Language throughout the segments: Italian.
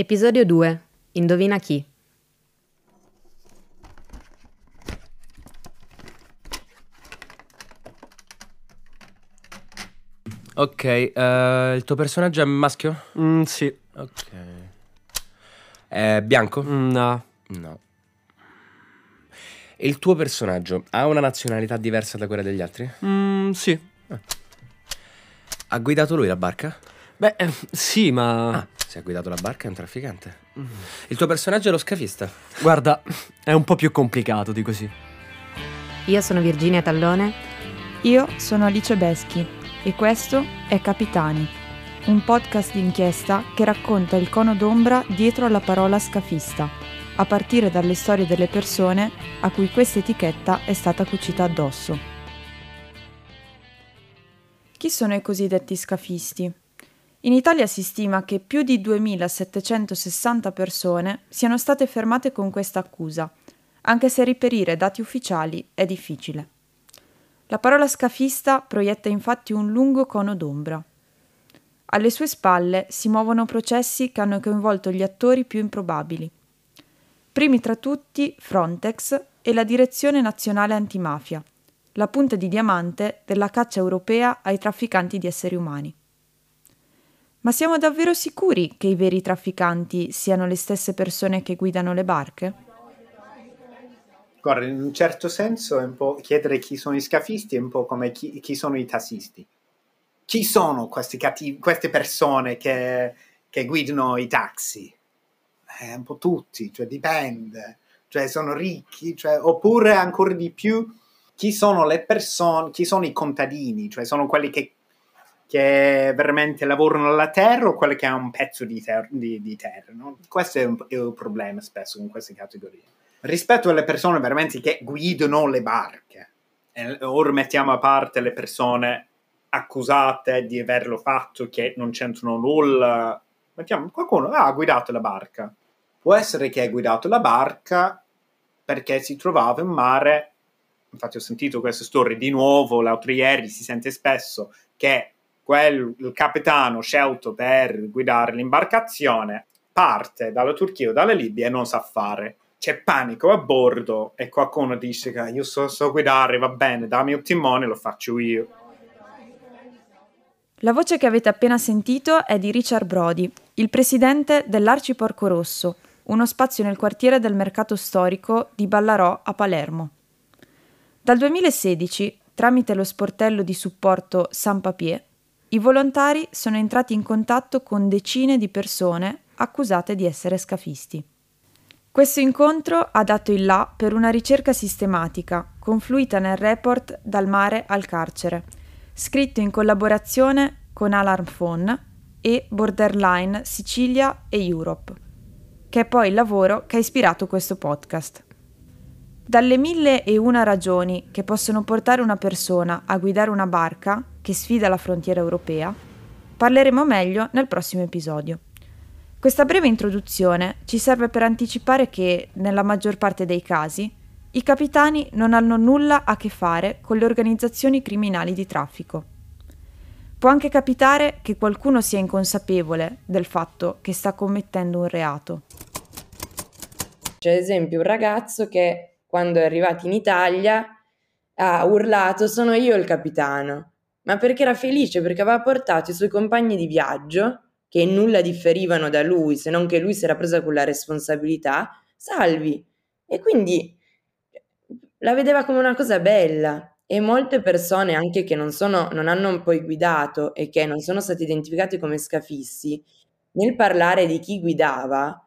Episodio 2. Indovina chi? Ok, eh, il tuo personaggio è maschio? Mm, sì. Ok. È bianco? Mm, no. No. Il tuo personaggio ha una nazionalità diversa da quella degli altri? Mm, sì. Ha guidato lui la barca? Beh, eh, sì, ma... Ah, se ha guidato la barca è un trafficante. Il tuo personaggio è lo scafista? Guarda, è un po' più complicato di così. Io sono Virginia Tallone. Io sono Alice Beschi e questo è Capitani, un podcast d'inchiesta che racconta il cono d'ombra dietro alla parola scafista, a partire dalle storie delle persone a cui questa etichetta è stata cucita addosso. Chi sono i cosiddetti scafisti? In Italia si stima che più di 2760 persone siano state fermate con questa accusa, anche se riperire dati ufficiali è difficile. La parola scafista proietta infatti un lungo cono d'ombra. Alle sue spalle si muovono processi che hanno coinvolto gli attori più improbabili. Primi tra tutti Frontex e la Direzione Nazionale Antimafia, la punta di diamante della caccia europea ai trafficanti di esseri umani. Ma siamo davvero sicuri che i veri trafficanti siano le stesse persone che guidano le barche? Guarda, in un certo senso è un po' chiedere chi sono i scafisti è un po' come chi, chi sono i tassisti. Chi sono cattivi, queste persone che, che, guidano i taxi? Eh, un po' tutti, cioè dipende. Cioè sono ricchi, cioè, oppure ancora di più, chi sono le persone, chi sono i contadini? Cioè sono quelli che, che veramente lavorano la terra o quelli che hanno un pezzo di, ter- di, di terra? No? Questo è un, è un problema spesso con queste categorie rispetto alle persone veramente che guidano le barche. Ora mettiamo a parte le persone accusate di averlo fatto che non c'entrano nulla. Mettiamo qualcuno ah, ha guidato la barca. Può essere che ha guidato la barca perché si trovava in mare. Infatti, ho sentito queste storie di nuovo l'altro ieri. Si sente spesso che quel, il capitano scelto per guidare l'imbarcazione parte dalla Turchia o dalla Libia e non sa fare c'è panico a bordo e qualcuno dice che io so, so guidare, va bene, dammi un timone, lo faccio io. La voce che avete appena sentito è di Richard Brody, il presidente dell'Arciporco Rosso, uno spazio nel quartiere del mercato storico di Ballarò a Palermo. Dal 2016, tramite lo sportello di supporto San Papier, i volontari sono entrati in contatto con decine di persone accusate di essere scafisti. Questo incontro ha dato il là per una ricerca sistematica, confluita nel report Dal mare al carcere, scritto in collaborazione con Alarm Phone e Borderline Sicilia e Europe, che è poi il lavoro che ha ispirato questo podcast. Dalle mille e una ragioni che possono portare una persona a guidare una barca che sfida la frontiera europea, parleremo meglio nel prossimo episodio. Questa breve introduzione ci serve per anticipare che, nella maggior parte dei casi, i capitani non hanno nulla a che fare con le organizzazioni criminali di traffico. Può anche capitare che qualcuno sia inconsapevole del fatto che sta commettendo un reato. C'è ad esempio un ragazzo che quando è arrivato in Italia ha urlato sono io il capitano, ma perché era felice perché aveva portato i suoi compagni di viaggio che nulla differivano da lui, se non che lui si era presa quella responsabilità, salvi. E quindi la vedeva come una cosa bella. E molte persone, anche che non, sono, non hanno poi guidato e che non sono stati identificati come scafissi, nel parlare di chi guidava,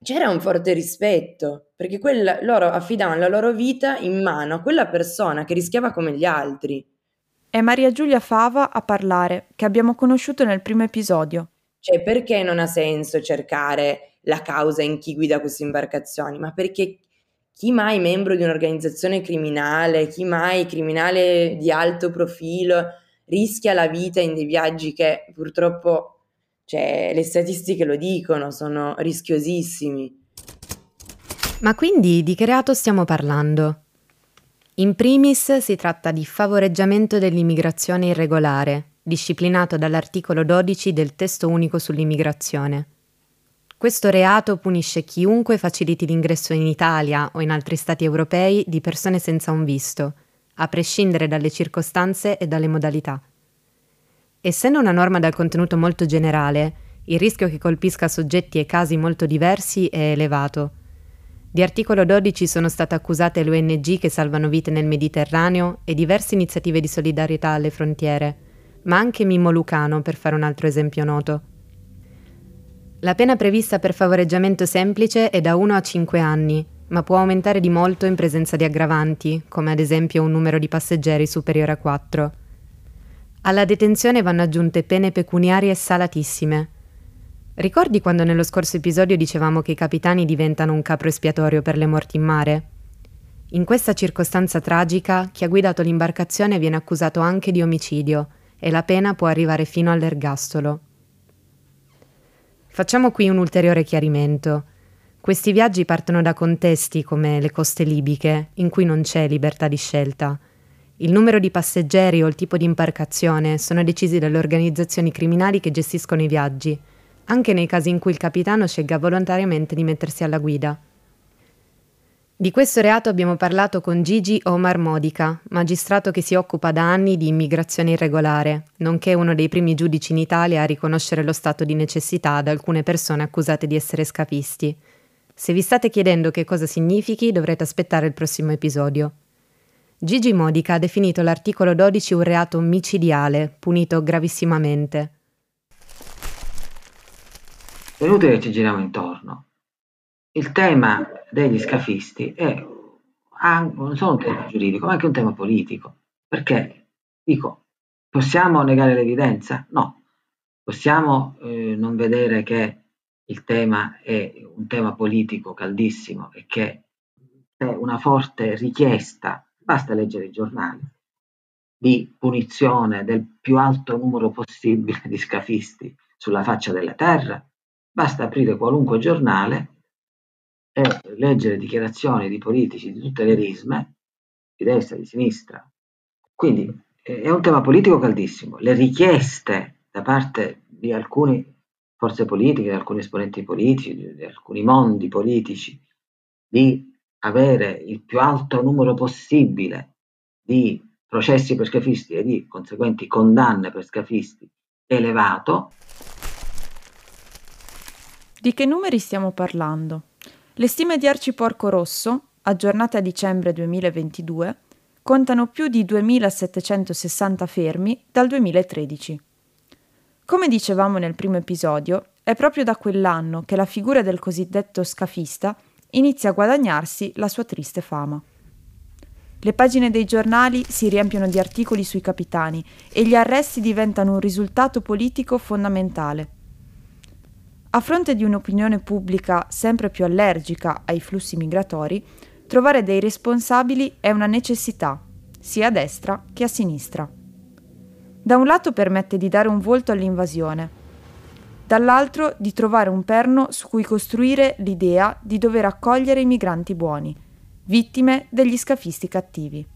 c'era un forte rispetto, perché quella, loro affidavano la loro vita in mano a quella persona che rischiava come gli altri. È Maria Giulia Fava a parlare, che abbiamo conosciuto nel primo episodio. Cioè, perché non ha senso cercare la causa in chi guida queste imbarcazioni? Ma perché chi mai membro di un'organizzazione criminale, chi mai criminale di alto profilo rischia la vita in dei viaggi che purtroppo, cioè, le statistiche lo dicono, sono rischiosissimi. Ma quindi di che reato stiamo parlando? In primis si tratta di favoreggiamento dell'immigrazione irregolare, disciplinato dall'articolo 12 del testo unico sull'immigrazione. Questo reato punisce chiunque faciliti l'ingresso in Italia o in altri stati europei di persone senza un visto, a prescindere dalle circostanze e dalle modalità. Essendo una norma dal contenuto molto generale, il rischio che colpisca soggetti e casi molto diversi è elevato. Di articolo 12 sono state accusate le ONG che salvano vite nel Mediterraneo e diverse iniziative di solidarietà alle frontiere, ma anche Mimmo Lucano, per fare un altro esempio noto. La pena prevista per favoreggiamento semplice è da 1 a 5 anni, ma può aumentare di molto in presenza di aggravanti, come ad esempio un numero di passeggeri superiore a 4. Alla detenzione vanno aggiunte pene pecuniarie salatissime. Ricordi quando nello scorso episodio dicevamo che i capitani diventano un capro espiatorio per le morti in mare? In questa circostanza tragica, chi ha guidato l'imbarcazione viene accusato anche di omicidio e la pena può arrivare fino all'ergastolo. Facciamo qui un ulteriore chiarimento. Questi viaggi partono da contesti come le coste libiche, in cui non c'è libertà di scelta. Il numero di passeggeri o il tipo di imbarcazione sono decisi dalle organizzazioni criminali che gestiscono i viaggi, anche nei casi in cui il capitano scelga volontariamente di mettersi alla guida. Di questo reato abbiamo parlato con Gigi Omar Modica, magistrato che si occupa da anni di immigrazione irregolare, nonché uno dei primi giudici in Italia a riconoscere lo stato di necessità ad alcune persone accusate di essere scafisti. Se vi state chiedendo che cosa significhi, dovrete aspettare il prossimo episodio. Gigi Modica ha definito l'articolo 12 un reato micidiale, punito gravissimamente. È inutile che ci giriamo intorno il tema degli scafisti è non solo un tema giuridico, ma anche un tema politico. Perché, dico, possiamo negare l'evidenza? No. Possiamo eh, non vedere che il tema è un tema politico caldissimo e che c'è una forte richiesta, basta leggere i giornali, di punizione del più alto numero possibile di scafisti sulla faccia della terra, basta aprire qualunque giornale è leggere dichiarazioni di politici di tutte le risme, di destra, di sinistra. Quindi è un tema politico caldissimo. Le richieste da parte di alcune forze politiche, di alcuni esponenti politici, di alcuni mondi politici, di avere il più alto numero possibile di processi per scafisti e di conseguenti condanne per scafisti elevato. Di che numeri stiamo parlando? Le stime di Arciporco Rosso, aggiornate a dicembre 2022, contano più di 2.760 fermi dal 2013. Come dicevamo nel primo episodio, è proprio da quell'anno che la figura del cosiddetto scafista inizia a guadagnarsi la sua triste fama. Le pagine dei giornali si riempiono di articoli sui capitani e gli arresti diventano un risultato politico fondamentale. A fronte di un'opinione pubblica sempre più allergica ai flussi migratori, trovare dei responsabili è una necessità, sia a destra che a sinistra. Da un lato permette di dare un volto all'invasione, dall'altro di trovare un perno su cui costruire l'idea di dover accogliere i migranti buoni, vittime degli scafisti cattivi.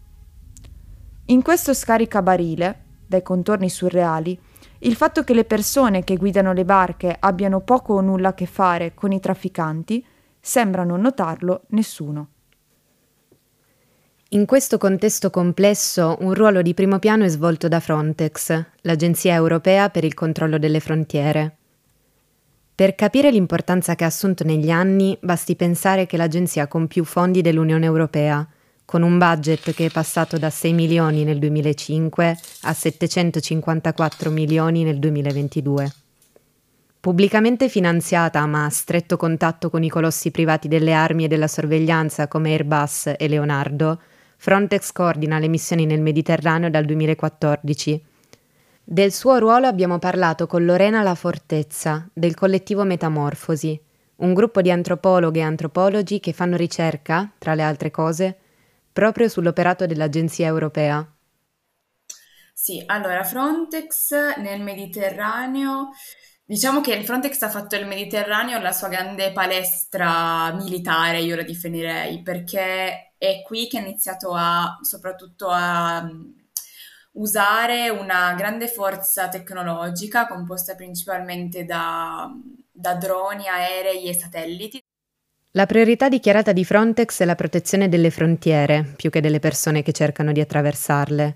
In questo scaricabarile, dai contorni surreali, il fatto che le persone che guidano le barche abbiano poco o nulla a che fare con i trafficanti sembra non notarlo nessuno. In questo contesto complesso un ruolo di primo piano è svolto da Frontex, l'Agenzia europea per il controllo delle frontiere. Per capire l'importanza che ha assunto negli anni basti pensare che l'agenzia con più fondi dell'Unione Europea, con un budget che è passato da 6 milioni nel 2005 a 754 milioni nel 2022. Pubblicamente finanziata ma a stretto contatto con i colossi privati delle armi e della sorveglianza come Airbus e Leonardo, Frontex coordina le missioni nel Mediterraneo dal 2014. Del suo ruolo abbiamo parlato con Lorena La Fortezza, del collettivo Metamorfosi, un gruppo di antropologhe e antropologi che fanno ricerca, tra le altre cose, proprio sull'operato dell'Agenzia europea. Sì, allora Frontex nel Mediterraneo, diciamo che il Frontex ha fatto il Mediterraneo la sua grande palestra militare, io la definirei, perché è qui che ha iniziato a soprattutto a mm, usare una grande forza tecnologica composta principalmente da da droni, aerei e satelliti. La priorità dichiarata di Frontex è la protezione delle frontiere, più che delle persone che cercano di attraversarle.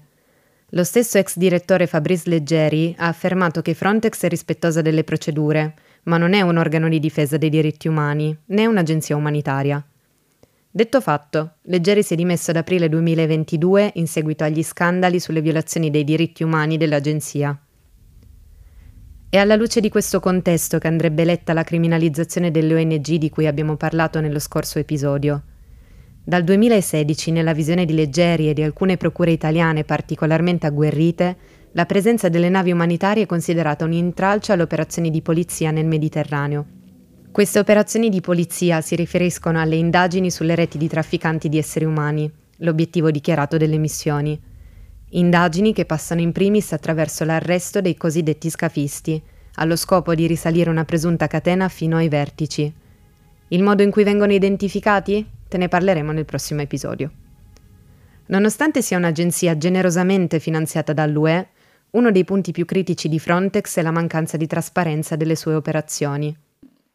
Lo stesso ex direttore Fabrice Leggeri ha affermato che Frontex è rispettosa delle procedure, ma non è un organo di difesa dei diritti umani, né un'agenzia umanitaria. Detto fatto, Leggeri si è dimesso ad aprile 2022 in seguito agli scandali sulle violazioni dei diritti umani dell'agenzia. È alla luce di questo contesto che andrebbe letta la criminalizzazione delle ONG di cui abbiamo parlato nello scorso episodio. Dal 2016, nella visione di Leggeri e di alcune procure italiane particolarmente agguerrite, la presenza delle navi umanitarie è considerata un intralcio alle operazioni di polizia nel Mediterraneo. Queste operazioni di polizia si riferiscono alle indagini sulle reti di trafficanti di esseri umani, l'obiettivo dichiarato delle missioni. Indagini che passano in primis attraverso l'arresto dei cosiddetti scafisti, allo scopo di risalire una presunta catena fino ai vertici. Il modo in cui vengono identificati? Te ne parleremo nel prossimo episodio. Nonostante sia un'agenzia generosamente finanziata dall'UE, uno dei punti più critici di Frontex è la mancanza di trasparenza delle sue operazioni.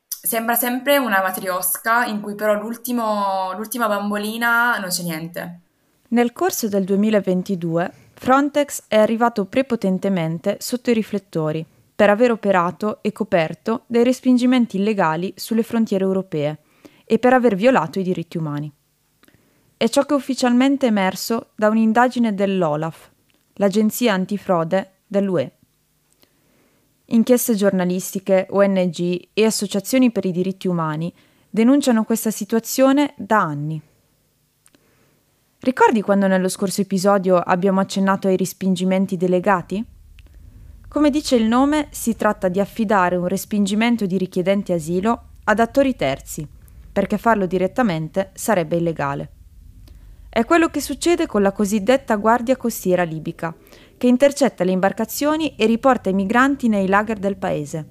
Sembra sempre una matriosca in cui però l'ultima bambolina non c'è niente. Nel corso del 2022 Frontex è arrivato prepotentemente sotto i riflettori per aver operato e coperto dei respingimenti illegali sulle frontiere europee e per aver violato i diritti umani. È ciò che è ufficialmente emerso da un'indagine dell'OLAF, l'agenzia antifrode dell'UE. Inchieste giornalistiche, ONG e associazioni per i diritti umani denunciano questa situazione da anni. Ricordi quando nello scorso episodio abbiamo accennato ai respingimenti delegati? Come dice il nome, si tratta di affidare un respingimento di richiedenti asilo ad attori terzi, perché farlo direttamente sarebbe illegale. È quello che succede con la cosiddetta Guardia Costiera libica, che intercetta le imbarcazioni e riporta i migranti nei lager del paese.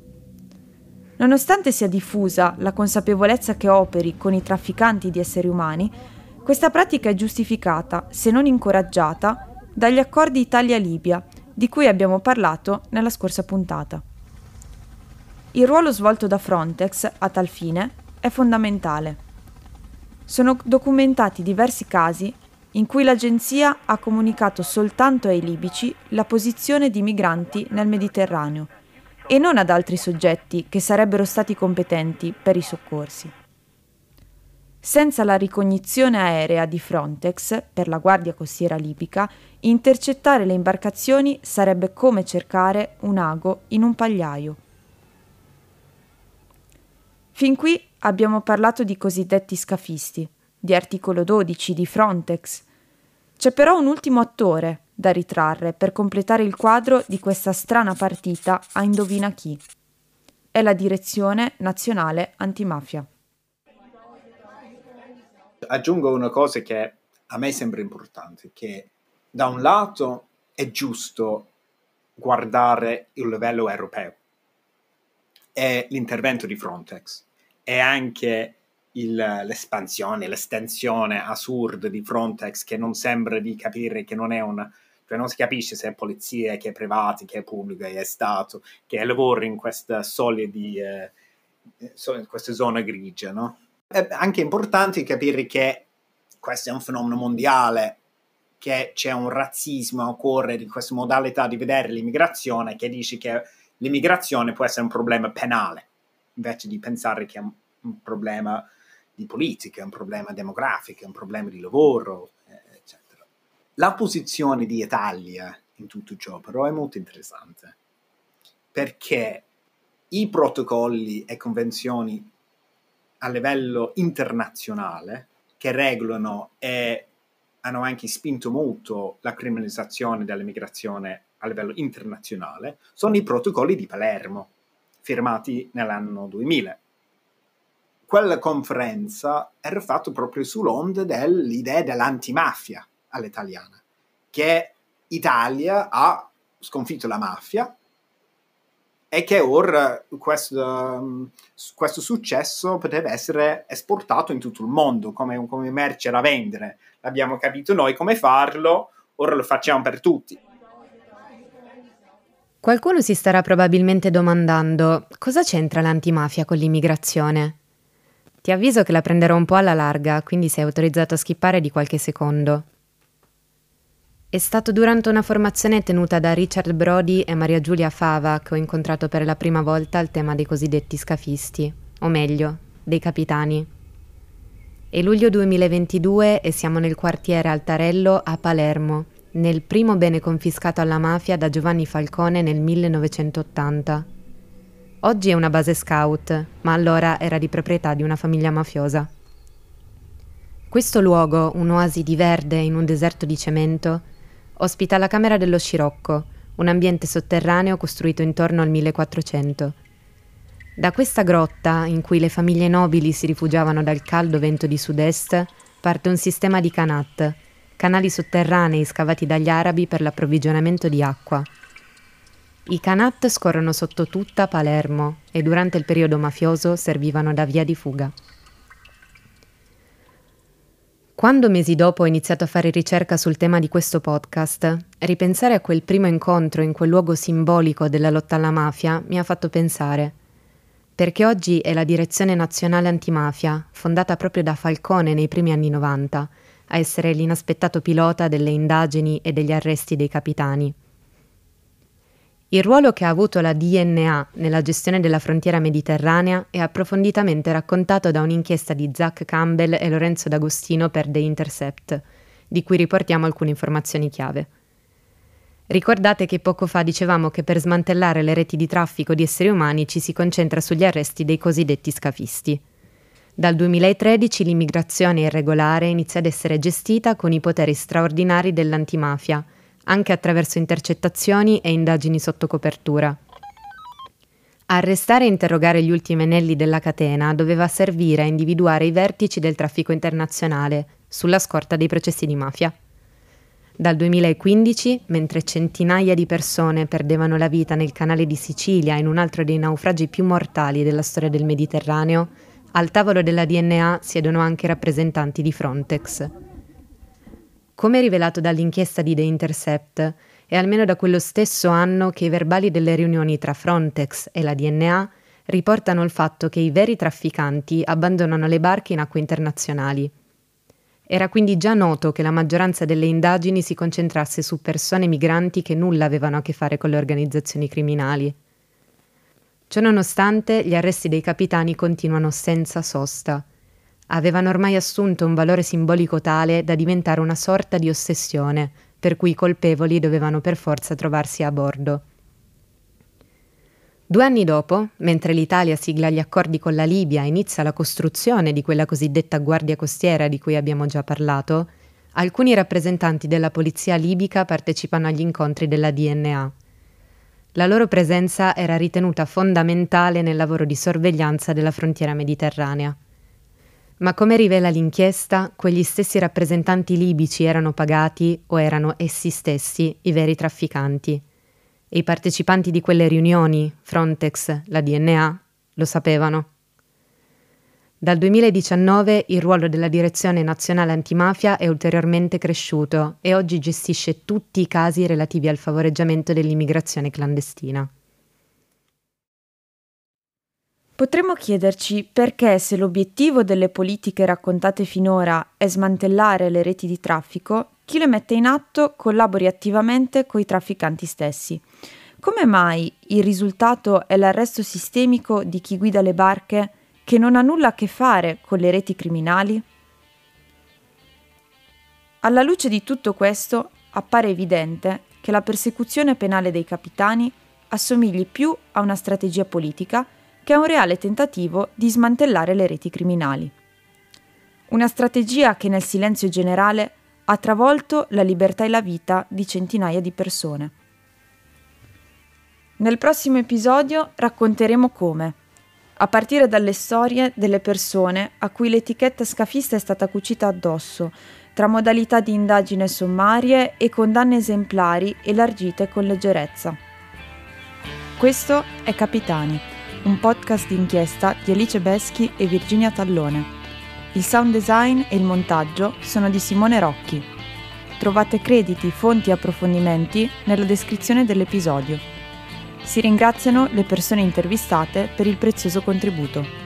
Nonostante sia diffusa la consapevolezza che operi con i trafficanti di esseri umani, questa pratica è giustificata, se non incoraggiata, dagli accordi Italia-Libia, di cui abbiamo parlato nella scorsa puntata. Il ruolo svolto da Frontex, a tal fine, è fondamentale. Sono documentati diversi casi in cui l'agenzia ha comunicato soltanto ai libici la posizione di migranti nel Mediterraneo e non ad altri soggetti che sarebbero stati competenti per i soccorsi. Senza la ricognizione aerea di Frontex per la Guardia Costiera libica, intercettare le imbarcazioni sarebbe come cercare un ago in un pagliaio. Fin qui abbiamo parlato di cosiddetti scafisti, di articolo 12 di Frontex. C'è però un ultimo attore da ritrarre per completare il quadro di questa strana partita a indovina chi. È la Direzione Nazionale Antimafia. Aggiungo una cosa che a me sembra importante, che da un lato è giusto guardare il livello europeo e l'intervento di Frontex e anche il, l'espansione, l'estensione assurda di Frontex che non sembra di capire che non è una cioè non si capisce se è polizia, che è privata, che è pubblica, che è Stato, che lavora in questa di eh, in questa zona grigia, no? È anche importante capire che questo è un fenomeno mondiale, che c'è un razzismo a cuore di questa modalità di vedere l'immigrazione che dice che l'immigrazione può essere un problema penale invece di pensare che è un, un problema di politica, un problema demografico, un problema di lavoro, eccetera. La posizione di Italia in tutto ciò però è molto interessante perché i protocolli e convenzioni a livello internazionale che regolano e hanno anche spinto molto la criminalizzazione dell'immigrazione a livello internazionale sono i protocolli di Palermo firmati nell'anno 2000. Quella conferenza era fatta proprio sull'onda dell'idea dell'antimafia all'italiana, che Italia ha sconfitto la mafia e che ora questo, questo, successo poteva essere esportato in tutto il mondo come, come merce da vendere. L'abbiamo capito noi come farlo, ora lo facciamo per tutti. Qualcuno si starà probabilmente domandando cosa c'entra l'antimafia con l'immigrazione. Ti avviso che la prenderò un po' alla larga, quindi sei autorizzato a skippare di qualche secondo. È stato durante una formazione tenuta da Richard Brody e Maria Giulia Fava che ho incontrato per la prima volta il tema dei cosiddetti scafisti, o meglio, dei capitani. È luglio 2022 e siamo nel quartiere Altarello a Palermo, nel primo bene confiscato alla mafia da Giovanni Falcone nel 1980. Oggi è una base scout, ma allora era di proprietà di una famiglia mafiosa. Questo luogo, un'oasi di verde in un deserto di cemento, ospita la Camera dello Scirocco, un ambiente sotterraneo costruito intorno al 1400. Da questa grotta, in cui le famiglie nobili si rifugiavano dal caldo vento di sud-est, parte un sistema di canat, canali sotterranei scavati dagli arabi per l'approvvigionamento di acqua. I canat scorrono sotto tutta Palermo e durante il periodo mafioso servivano da via di fuga. Quando mesi dopo ho iniziato a fare ricerca sul tema di questo podcast, ripensare a quel primo incontro in quel luogo simbolico della lotta alla mafia mi ha fatto pensare. Perché oggi è la Direzione Nazionale Antimafia, fondata proprio da Falcone nei primi anni 90, a essere l'inaspettato pilota delle indagini e degli arresti dei capitani. Il ruolo che ha avuto la DNA nella gestione della frontiera mediterranea è approfonditamente raccontato da un'inchiesta di Zach Campbell e Lorenzo D'Agostino per The Intercept, di cui riportiamo alcune informazioni chiave. Ricordate che poco fa dicevamo che per smantellare le reti di traffico di esseri umani ci si concentra sugli arresti dei cosiddetti scafisti. Dal 2013 l'immigrazione irregolare inizia ad essere gestita con i poteri straordinari dell'antimafia, anche attraverso intercettazioni e indagini sotto copertura. Arrestare e interrogare gli ultimi anelli della catena doveva servire a individuare i vertici del traffico internazionale, sulla scorta dei processi di mafia. Dal 2015, mentre centinaia di persone perdevano la vita nel canale di Sicilia in un altro dei naufragi più mortali della storia del Mediterraneo, al tavolo della DNA siedono anche rappresentanti di Frontex. Come rivelato dall'inchiesta di The Intercept, è almeno da quello stesso anno che i verbali delle riunioni tra Frontex e la DNA riportano il fatto che i veri trafficanti abbandonano le barche in acque internazionali. Era quindi già noto che la maggioranza delle indagini si concentrasse su persone migranti che nulla avevano a che fare con le organizzazioni criminali. Ciononostante, gli arresti dei capitani continuano senza sosta. Avevano ormai assunto un valore simbolico tale da diventare una sorta di ossessione, per cui i colpevoli dovevano per forza trovarsi a bordo. Due anni dopo, mentre l'Italia sigla gli accordi con la Libia e inizia la costruzione di quella cosiddetta guardia costiera di cui abbiamo già parlato, alcuni rappresentanti della polizia libica partecipano agli incontri della DNA. La loro presenza era ritenuta fondamentale nel lavoro di sorveglianza della frontiera mediterranea. Ma come rivela l'inchiesta, quegli stessi rappresentanti libici erano pagati o erano essi stessi i veri trafficanti. E i partecipanti di quelle riunioni, Frontex, la DNA, lo sapevano. Dal 2019 il ruolo della Direzione Nazionale Antimafia è ulteriormente cresciuto e oggi gestisce tutti i casi relativi al favoreggiamento dell'immigrazione clandestina. Potremmo chiederci perché se l'obiettivo delle politiche raccontate finora è smantellare le reti di traffico, chi le mette in atto collabori attivamente con i trafficanti stessi. Come mai il risultato è l'arresto sistemico di chi guida le barche che non ha nulla a che fare con le reti criminali? Alla luce di tutto questo appare evidente che la persecuzione penale dei capitani assomigli più a una strategia politica che a un reale tentativo di smantellare le reti criminali. Una strategia che nel silenzio generale ha travolto la libertà e la vita di centinaia di persone. Nel prossimo episodio racconteremo come a partire dalle storie delle persone a cui l'etichetta scafista è stata cucita addosso, tra modalità di indagine sommarie e condanne esemplari elargite con leggerezza. Questo è Capitani, un podcast d'inchiesta di Alice Beschi e Virginia Tallone. Il sound design e il montaggio sono di Simone Rocchi. Trovate crediti, fonti e approfondimenti nella descrizione dell'episodio. Si ringraziano le persone intervistate per il prezioso contributo.